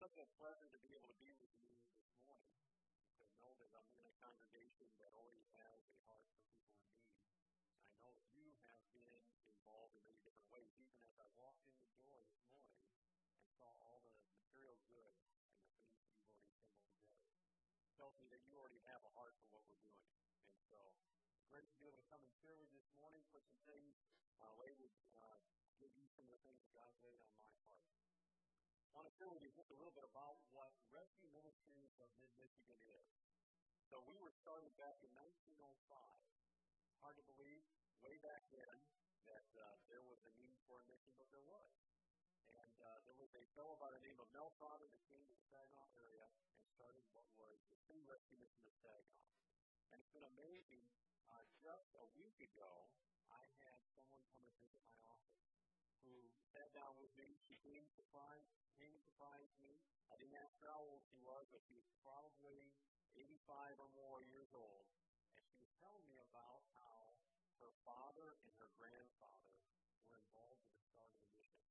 such a pleasure to be able to be with you this morning, to know that I'm in a congregation that always has a heart for people in need. I know you have been involved in many different ways, even as I walked in the door this morning and saw all the material goods and the things that you've already assembled together. It tells me that you already have a heart for what we're doing. And so, great to be able to come and share with you this morning, put some things, uh, lay with, uh, give you some of the things that God's laid on my heart. Want to share with you just a little bit about what Rescue Ministries of Mid-Michigan is. So we were started back in 1905. Hard to believe, way back then, that uh, there was a need for a mission, but there was. And uh, there was a fellow by the name of Mel Trotter that came to the Saginaw area and started what was the Free Rescue Mission of Saginaw. And it's been amazing. Uh, just a week ago, I had someone come and visit my office who sat down with me. She came surprised, to surprise me. I didn't ask her how old she was, but she was probably 85 or more years old. And she was telling me about how her father and her grandfather were involved in the start of the mission.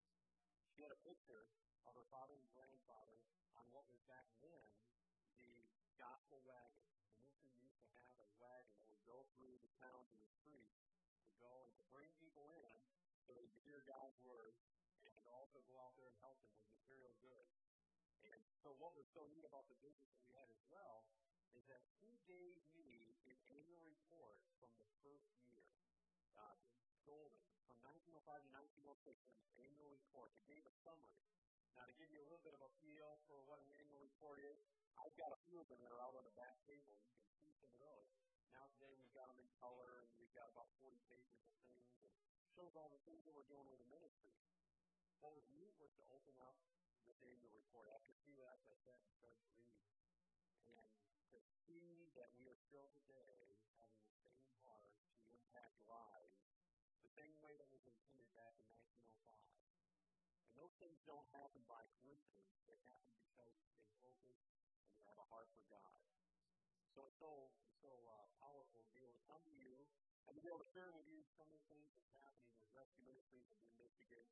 She had a picture of her father and grandfather on what was back then the gospel wagon. The mission used to have a wagon that would go through the towns and the streets to go and to bring people in so they could hear God's word also go out there and help them with material goods. And so what was so neat about the business that we had as well is that he gave me an annual report from the first year. Uh, golden. From 1905 to 1906, an annual report. It gave a summary. Now, to give you a little bit of a feel for what an annual report is, I've got a few of them that are out on the back table. You can see some of those. Now today we've got them in color, and we've got about 40 pages of things. It shows all the things that we're doing with the ministry. What was neat was to open up the annual report. After a few I sat and started reading. And to see that we are still today having the same heart to impact lives the same way that was intended back in 1905. And those things don't happen by coincidence. They happen because they focus and they have a heart for God. So it's so, so uh, powerful to be able to come to you and to be able to share with you some of the things that's happening with Rescue Ministries in Michigan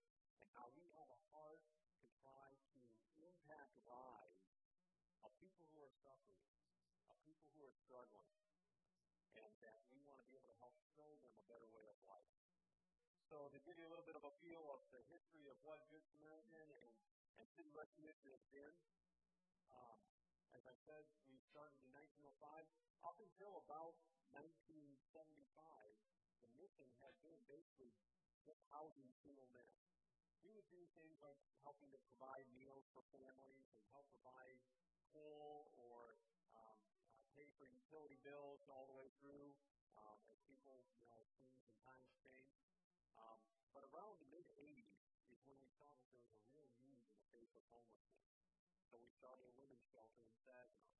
and how we have a heart to try to impact lives of people who are suffering, of people who are struggling, and that we want to be able to help show them a better way of life. So to give you a little bit of a feel of the history of what Good Samaritan and, and City Recognition has been, um, as I said, we started in 1905. Up until about 1975, the mission had been basically just housing single men. We would do things like helping to provide meals for families and help provide coal or um, uh, pay for utility bills all the way through um, as people, you know, things and times change. Um, but around the mid 80s is when we saw that there was a real need in the face of homelessness. So we started a women's shelter in Saginaw.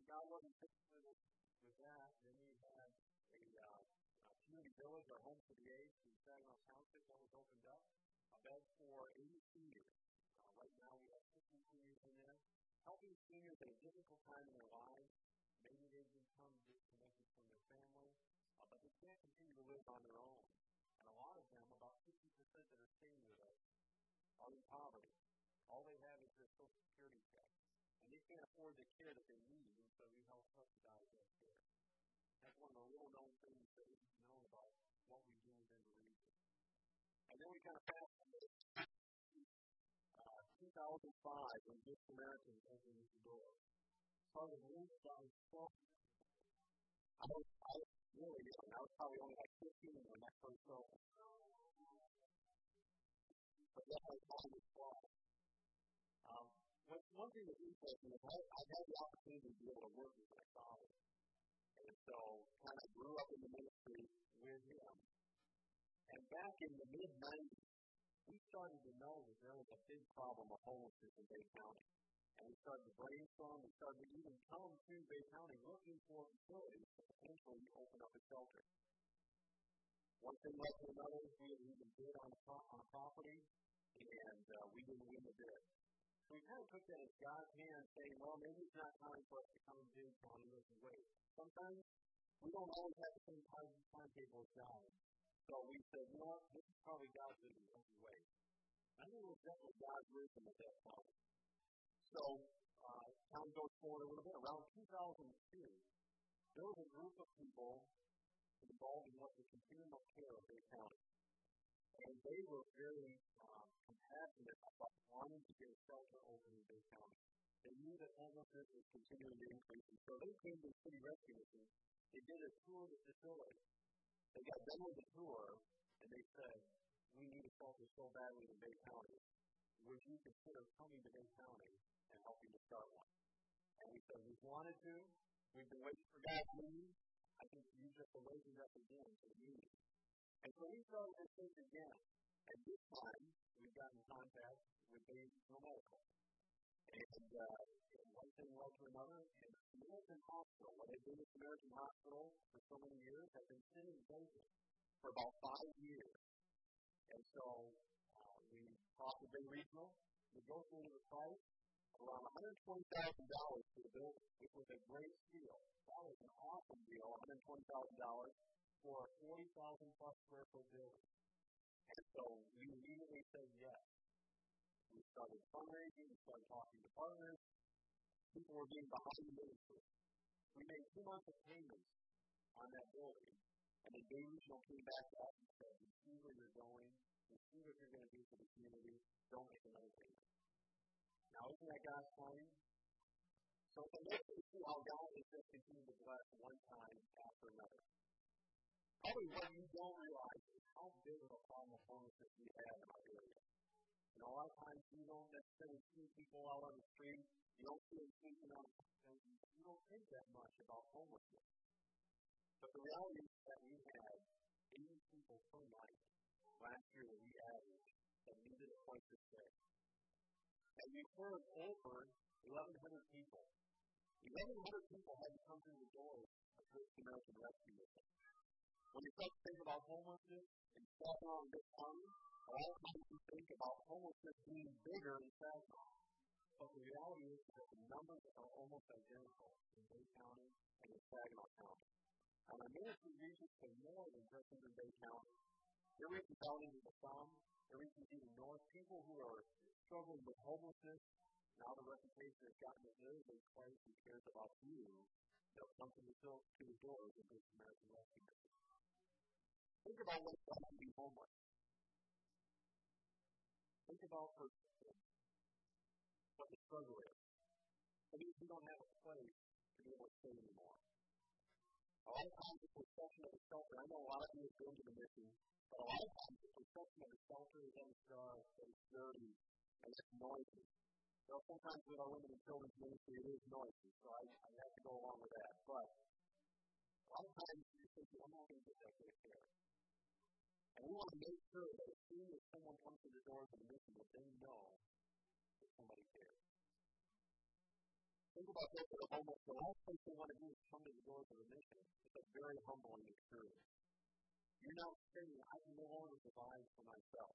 And God wasn't with, with that. Then we had a, uh, a community village, our home for the aged in Saginaw Township that was opened up. Bed for 80 seniors. Uh, right now we have 50 seniors in there. Helping seniors at a difficult time in their lives. Maybe they've become disconnected from their family, uh, but they can't continue to live on their own. And a lot of them, about 50% that are staying with us, are in poverty. All they have is their Social Security check. And they can't afford the care that they need, and so we help subsidize that care. That's one of the little known things that we know about what we do within the region. And then we kind of fast 2005 when Good Samaritan opened the door. Started linked by I was, I was really young. I was probably only like 15 when that first opened. But that was it was. Um, one thing that's interesting is I, I had the opportunity to be able to work with my father. And so kind of grew up in the ministry with him. And back in the mid 90s, we started to know that there was a big problem of homelessness in Bay County. And we started to brainstorm. We started to even come to Bay County looking for facilities to potentially open up a shelter. One thing led to another. We had even bid on on a property, and uh, we didn't win the bid. So we kind of took that as God's hand, saying, well, maybe it's not time for us to come to County and wait. Sometimes we don't always have the same time timetable as God. So we said, you know what, this is probably God's wisdom. Let's wait. I think was definitely God's wisdom at that point. so, uh, time goes forward a little bit. Around 2002, there was a group of people involved in what the continuum of care of Bay County. And they were very um, compassionate about wanting to get a shelter open in Bay County. They knew that homelessness was continuing to increase, and so they came to the city rescue mission. They did a tour of the facility. They got done with the tour, and they said, "We need a shelter so badly in Bay County. Would you consider coming to Bay County and helping to start one?" And we said, "We've wanted to. We've been waiting for God's lead. I think you just are raising up again to the meeting." And so we started this thing again. And this time, we got in contact with Bay Medical. And uh, one thing led to another, and Samaritan Hospital, what they've been at Samaritan Hospital for so many years, have been sitting vacant for about five years. And so uh, we talked to Bay Regional, negotiated a price around $120,000 for the building, which was a great deal. That was an awesome deal, $120,000 for a 40,000 plus square foot building. And so we immediately said yes. We started fundraising, we started talking to partners. People were being behind the ministry. We made two months of payments on that building, and the Regional came back to us and said, We see where you're going, we see what you're going to do for the community, don't make another payment. Now, isn't that God's plan? So it's amazing to see how God is just continuing to bless one time after another. Probably what you don't realize is how big of a problem homelessness we have in our area. And a lot of times you don't necessarily see people out on the street. You don't see them sleeping on and you don't think that much about homelessness. But the reality is that we had 80 people per night last year that we added that needed a place to stay. And we served over 1,100 people. 1,100 people had to come through the doors of Good Samaritan Rescue Mission. When you start to think about homelessness in Saginaw and this county, a lot of times think about homelessness being bigger in Saginaw. But the reality is that the numbers are almost identical in Bay County and in Saginaw County. And our ministry reaches for more than just in Bay County. It reaches out into the south, it reaches even north. People who are struggling with homelessness, now the reputation has gotten that there is a place who cares about you, they'll come to the, to the doors of this American Rescue Think about what it's like to be homeless. Think about for what the struggle is. Means you don't have a place to be able to stay anymore. A lot of times the perception of a shelter, I know a lot of you have been to the mission, but a lot of times the perception of a shelter is that it's dark, that it's dirty, and it's noisy. So sometimes with our women and children's ministry, it is noisy, so I, I have to go along with that. But a lot of times you think, I'm not going to get that care. And we want to make sure that as soon as someone comes to the doors of the mission, that they know that somebody cares. Think about this for a moment. The last thing they want to do is come to the doors of the mission. It's a very humbling experience. You're now saying, I can no longer provide for myself.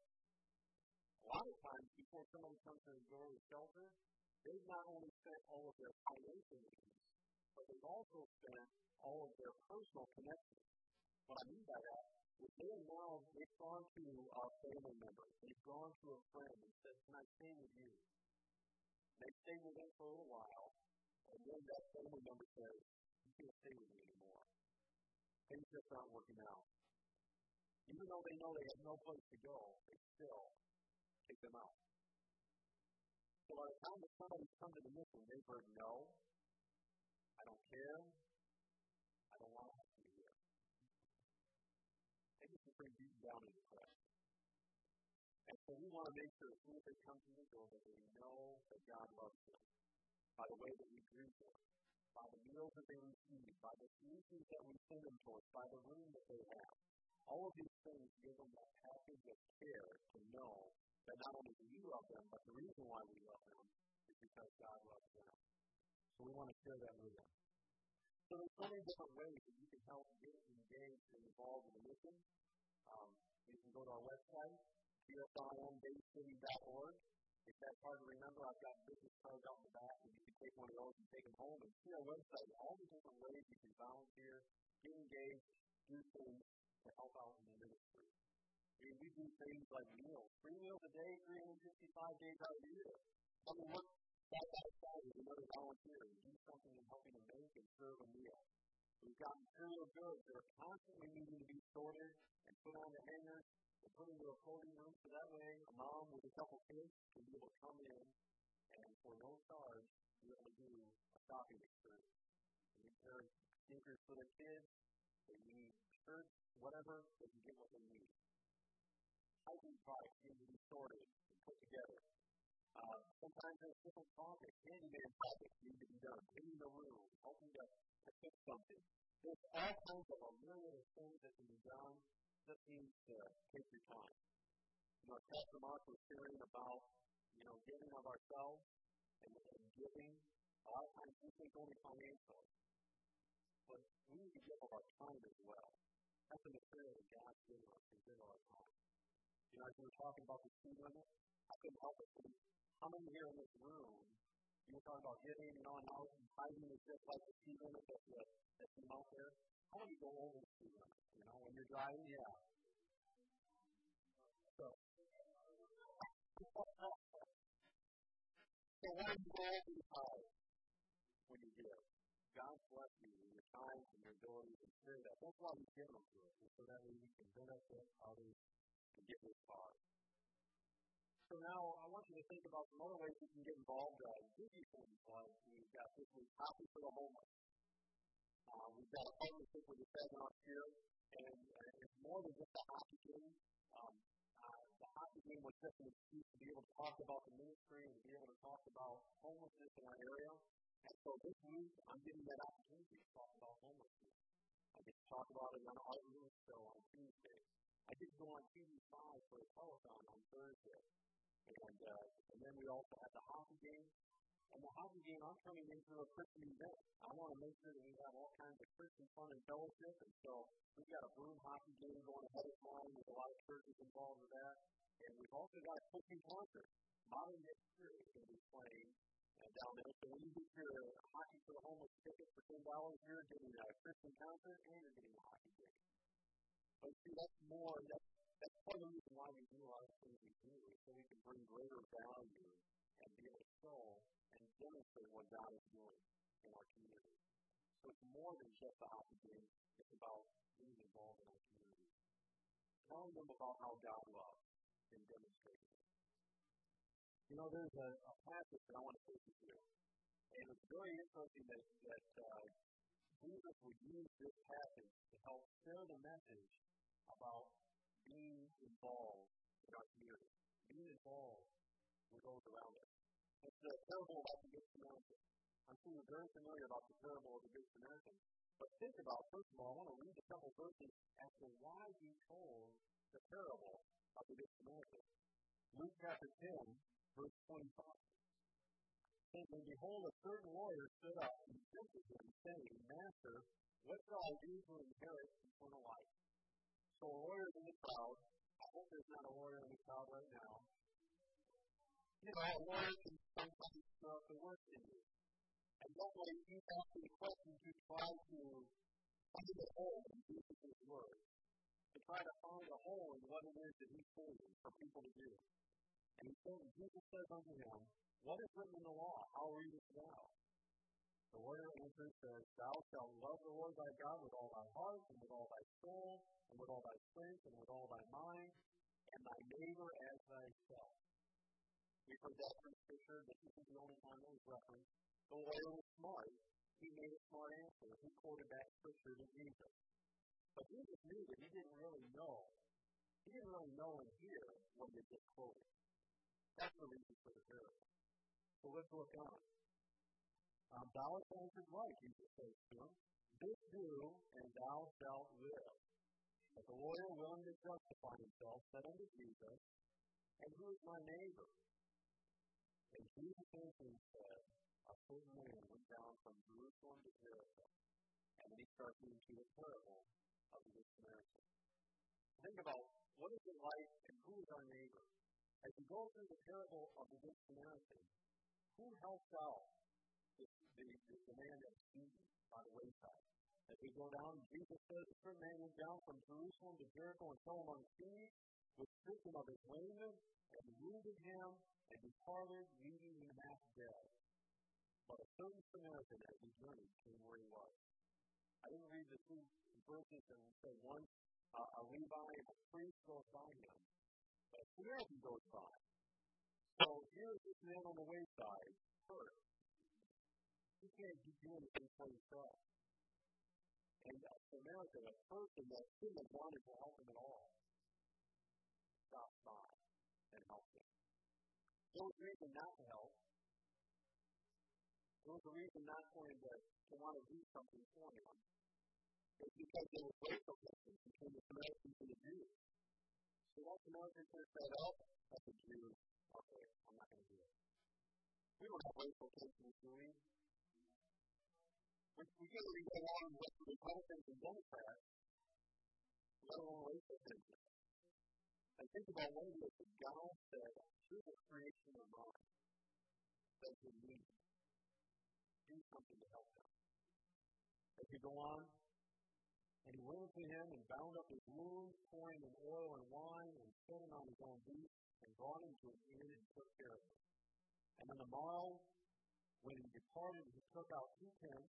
A lot of times, before somebody comes to the door of the shelter, they've not only spent all of their financial needs, but they've also spent all of their personal connections. What I mean by that they have now they've gone to a family member, they've gone to a friend and said, Can I stay with you? They stay with them for a little while, and then that family member says, You can't stay with me anymore. Things just aren't working out. Even though they know they have no place to go, they still kick them out. So by the time that somebody's come to the mission, they've heard no, I don't care, I don't want to be here. They get pretty deep down in depression. And so we want to make sure as soon as they come to the door that they know that God loves them by the way that we greet them, by the meals that they receive, by the solutions that we send them towards, by the room that they have. All of these things give them that package of care to know that not only do we love them, but the reason why we love them is because God loves them. So we want to share that with them. So there's so many different ways that you can help get engaged and involved in the mission. Um, you can go to our website, psimbaycity.org. If that's hard to remember, I've got business cards in the back, and you can take one of those and take them home and see our website, all the different ways you can volunteer, get engaged, do things to help out in the ministry. I mean, we do things like meals, three meals a day, 365 days out of the year. I mean, what, side by side with another volunteer and do something in helping to make and serve a meal. We've got material goods that are constantly needing to be sorted and put on the hangers and put into a clothing room so that way a mom with a couple kids can be able to come in and for no charge be able to do a shopping experience. They need pair sneakers for their kids, they need shirts, whatever, they can get what they need. Hygiene products need to be sorted and put together. Uh, sometimes there's different projects, handyman projects need to be done, cleaning the room, helping to, to fix something. There's all kinds of a myriad of things that can be done. Just needs to take your time. You know, Pastor Mark was sharing about, you know, giving of ourselves and, and giving. A lot of times we think only financially. But we need to give of our time as well. That's the material that God's given us to give our time. You know, as we were talking about the speed limit, I couldn't help but think, how many here in this room, you were talking about giving, you know, and how tithing is just like the speed limit that's, uh, that's out there. How many go over the speed limit? You know, when you're driving, yeah. So, so why do you go over the tithe when you give? God bless you with your time and your ability to share that. That's why He's given them to us, so that way we can benefit others and get this far. So now I want you to think about some other ways you can get involved. Uh, you things like we've got this week Coffee for the Homeless. Uh, we've got a partnership with the Saginaw here, and uh, it's more than just a hockey game. Um, uh, the hockey game was just an excuse to be able to talk about the ministry and to be able to talk about homelessness in our area. And so this week, I'm getting that opportunity to talk about homelessness. I get to talk about it on our room show on Tuesday. I to go on TV5 for a telethon on Thursday. And, uh, and then we also have the hockey game. And the hockey game, I'm turning into a Christian event. I want to make sure that we have all kinds of Christian fun and fellowship. And so we've got a broom hockey game going ahead of time with a lot of churches involved with that. And we've also got a Christian concert. Modern Day Spirit is going to be playing uh, down there. So when you get your hockey for the homeless ticket for ten dollars, you're getting a Christian concert and you're getting a hockey game. But see, that's more. That's that's part of the reason why we do a lot of things we do, is so we can bring greater value and be able to show and demonstrate what God is doing in our community. So it's more than just a hockey game. It's about being involved in our community. Telling them about how God loves and demonstrating it. You know, there's a, a passage that I want to take you to. And it's very interesting that, that uh, Jesus would use this passage to help share the message about being involved in our community, being involved with those around us. It's the parable about the Good Samaritan. I'm sure you're very familiar about the parable of the Good Samaritan. But think about, first of all, I want to read a couple verses as to why he told the parable of the Good Samaritan. Luke chapter 10, verse 25. And behold, a certain lawyer stood up and tempted him, saying, Master, what shall I do to inherit eternal life? So a lawyer in the crowd, I hope there's not a lawyer in the crowd right now. You know, a lawyer can sometimes throw the worst in you. And that way you ask the question to try to find a hole in Jesus' word. To try to find a hole in what it is that he's saying for people to do. And he said, Jesus says unto him, What is written in the law? How readest thou? The lawyer answered, says, Thou shalt love the Lord thy God with all thy heart, and with all thy soul, and with all thy strength, and with all thy mind, and thy neighbor as thyself. We've heard that from Scripture, this is the only time it was referenced. The lawyer was smart. He made a smart answer. He quoted that Scripture to Jesus. But Jesus knew that he didn't really know. He didn't really know and hear what he had just quoted. That's the reason for the parable. So let's look on. Um, thou answered right, Jesus says to him. This do, and thou shalt live. But the lawyer, willing to justify himself, said unto Jesus, And who is my neighbor? And Jesus answered said, A certain man went down from Jerusalem to Jericho. And then he starts into the parable of the Samaritan. Think about what is it like and who is our neighbor? As you go through the parable of the Good Samaritan, who helps out the, the, the, man that's beaten by the wayside? As we go down, Jesus says, A certain man went down from Jerusalem to Jericho and fell among thieves, which stripped him of his raiment, and wounded him and departed, leaving him half dead. But a certain Samaritan, as he journeyed, came where he was. I didn't read the two verses and say one, uh, a Levi and a priest goes by him, but a Samaritan goes by. So here's this man on the wayside, hurt. He can't do anything for himself. And a Samaritan, a person that couldn't have wanted to help him at all, stops by and helps him. There was reason not to help. There was a reason not for him to, to want to do something for him. It's because there was racial tensions between the Samaritans and the Jews. So that Samaritan could have said, oh, that's a Jew. Okay, I'm not going to do it. We don't have racial tensions, do we? We, we can't really go on with Republicans and Democrats, let alone tensions. And think about one of the God said, through the creation of mind, that you need do something to help them. As you go on, and he went to him and bound up his wounds, pouring in oil and wine, and set him on his own beast, and brought him to an inn and took care of him. And on the morrow, when he departed, he took out two pence,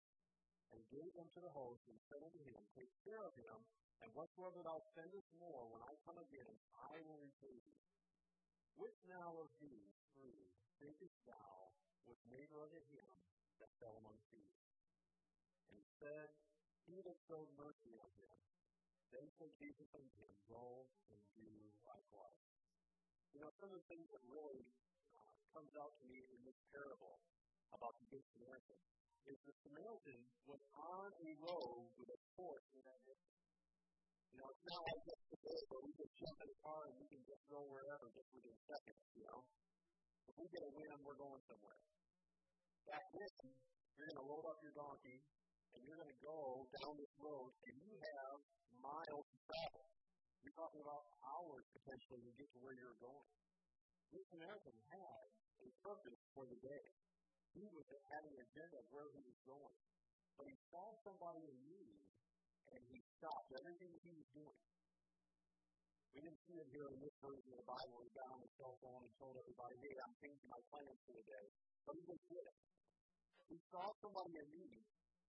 and gave them to the host, and said unto him, Take care of him, and whatsoever thou spendest more, when I come again, I will repay thee. Which now of these three thinkest thou was neighbor unto him that fell among thieves? And he said, he that showed mercy on him. Then said Jesus unto him, Go and do likewise. You know, some of the things that really uh, comes out to me in this parable about the Good Samaritan is the Samaritan was on a road with a force in that mission. You know, it's not like just today where we just jump in a car and we can just go wherever just within seconds, you know. If we get a wind, we're going somewhere. Back then, you're going to load up your donkey, and you're going to go down this road and you have miles to travel. You're talking about hours potentially to get to where you're going. This Samaritan had a purpose for the day. He was having an agenda of where he was going. But he saw somebody in need and he stopped everything he was doing. We didn't see it here in this version of the Bible. He got on his cell phone and told everybody, hey, I'm changing my plans for the day. But he just did it. He saw somebody in need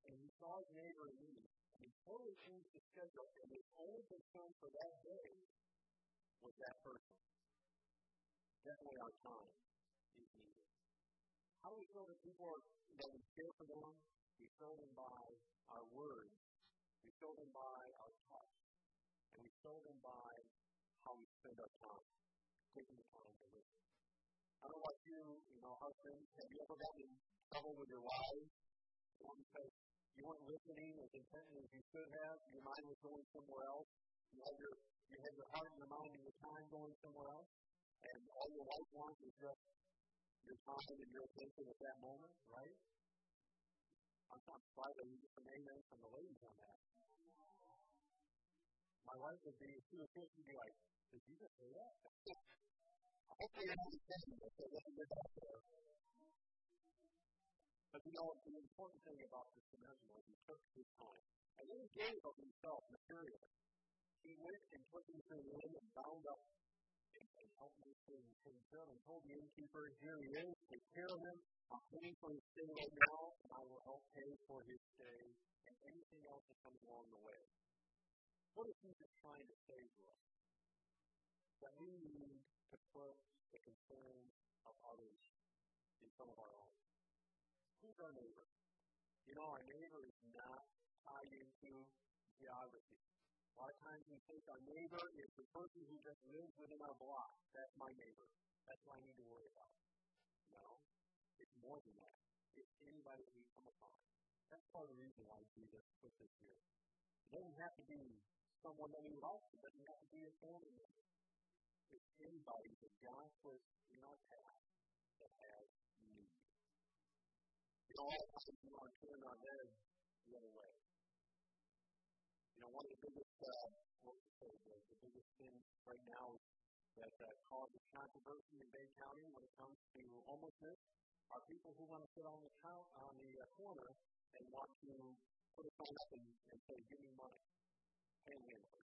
and he saw his neighbor in need, and he totally changed his schedule, and his only concern for that day was that person. Definitely our time is needed. How do we show that people are, that we care for them? We show them by our words, we show them by our touch, and we show them by how we spend our time, taking the time to listen. I don't know about you, you know, husbands, have you ever gotten in trouble with your wives? You because you weren't listening as intently as you should have. Your mind was going somewhere else. You had your you had your heart and your mind and your time going somewhere else. And all your wife wants is just your time and your attention at that moment, right? I'm not surprised that you get some amen from the ladies on that. My wife would be, she would think be like, did you just say that? Hopefully, I'm understanding this, so let me get out there. But you know, the important thing about this Samaritan was he took his time. And then he gave of himself materially. He went and took him to the inn and bound up and, and helped him to him. Told the innkeeper, here he is, take care of him. I'm paying for his stay right now, and I will help pay for his stay and anything else that comes along the way. What is Jesus trying to say to us? That we need to put the concerns of others in front of our own who's our neighbor? You know, our neighbor is not tied into geography. A lot of times we think our neighbor is the person who just lives within our block. That's my neighbor. That's what I need to worry about. No, it's more than that. It's anybody we come upon. That's part of the reason why Jesus put this here. It doesn't have to be someone that we like. It doesn't have to be a family member. It's anybody that God puts in our path that has you know, all of us we turn our heads the other way. You know, one of the biggest, say, the, biggest things right now that uh, causes controversy in Bay County when it comes to homelessness are people who want to sit on the count on the uh, corner and want to put a sign up and, and say, "Give me money, panhandlers."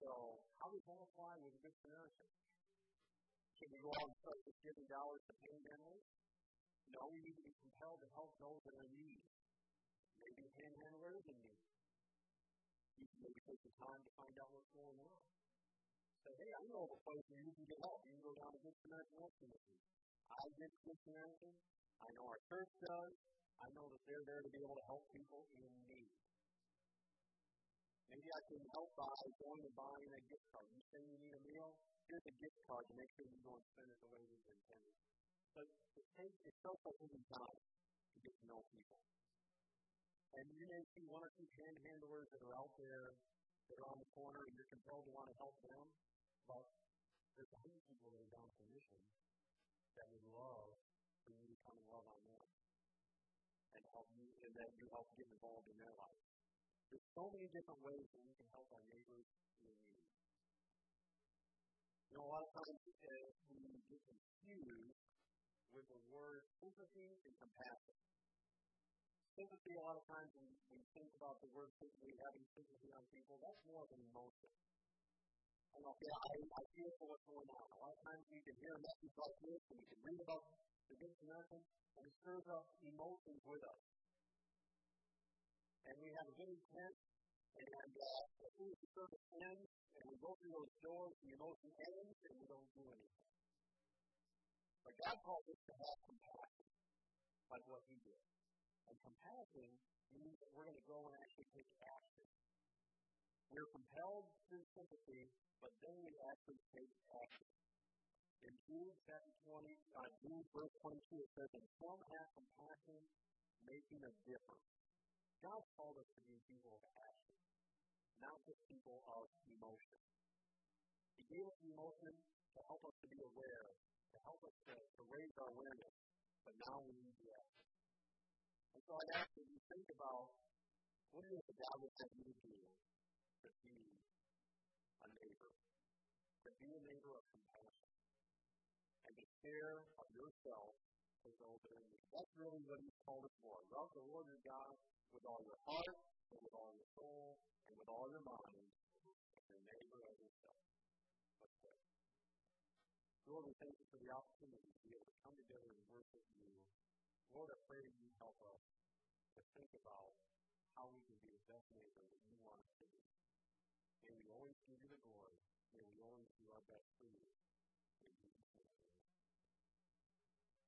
So, how does that apply with the Good Samaritan? Can we go out and start just giving dollars to panhandlers? No, we need to be compelled to help those that are in need. Maybe panhandler in need. You can maybe take the time to find out what's going on. Say, hey, I know of a place where you can get help. You can go down to Good Samaritan Rescue Mission. I get Good Samaritan. I know our church does. I know that they're there to be able to help people in need. Maybe I can help by going and buying a gift card. You say you need a meal? Here's a gift card to make sure you go and spend it the way we intended. But it takes it still takes time to get to know people. And you may see one or two panhandlers that are out there that are on the corner and you're compelled to want to help them. But there's a hundred people that are down for mission that would love for you to come and love on them and help you and that you help get involved in their life. There's so many different ways that we can help our neighbors in need. You know, a lot of times uh, we get confused with the word sympathy and compassion. Sympathy, a lot of times when we think about the word sympathy, having sympathy on people, that's more of an emotion. And okay, I, I feel for what's going on. A lot of times we can hear a message like this, and we can read about the Good Samaritan, and it stirs up emotions with us. And we have a good intent, and uh, as soon as the service ends, and we go through those doors, the emotion ends, and we don't do anything. But God calls us to have compassion, like what He did. And compassion means that we're going to go and actually take action. We're compelled through sympathy, but then we actually take action. In Jude chapter 20, uh, Jude verse 22, it says, And some have compassion, making a difference. God called us to be people of action, not just people of emotion. He gave us emotion to help us to be aware, to help us to, to raise our awareness, but now we need the action. Ask that you think about what is it God would have you do to be a neighbor, to be a neighbor of compassion, and to care of yourself for those that are in need. That's really what He's called us for. Love the Lord your God with all your heart, and with all your soul, and with all your mind, and your neighbor as yourself. Let's pray. Lord, we thank you for the opportunity to be able to come together and worship you Lord, I pray that you help us to think about how we can be the best neighbor that you want us to be. May we always give you the glory. May we always do our best for you.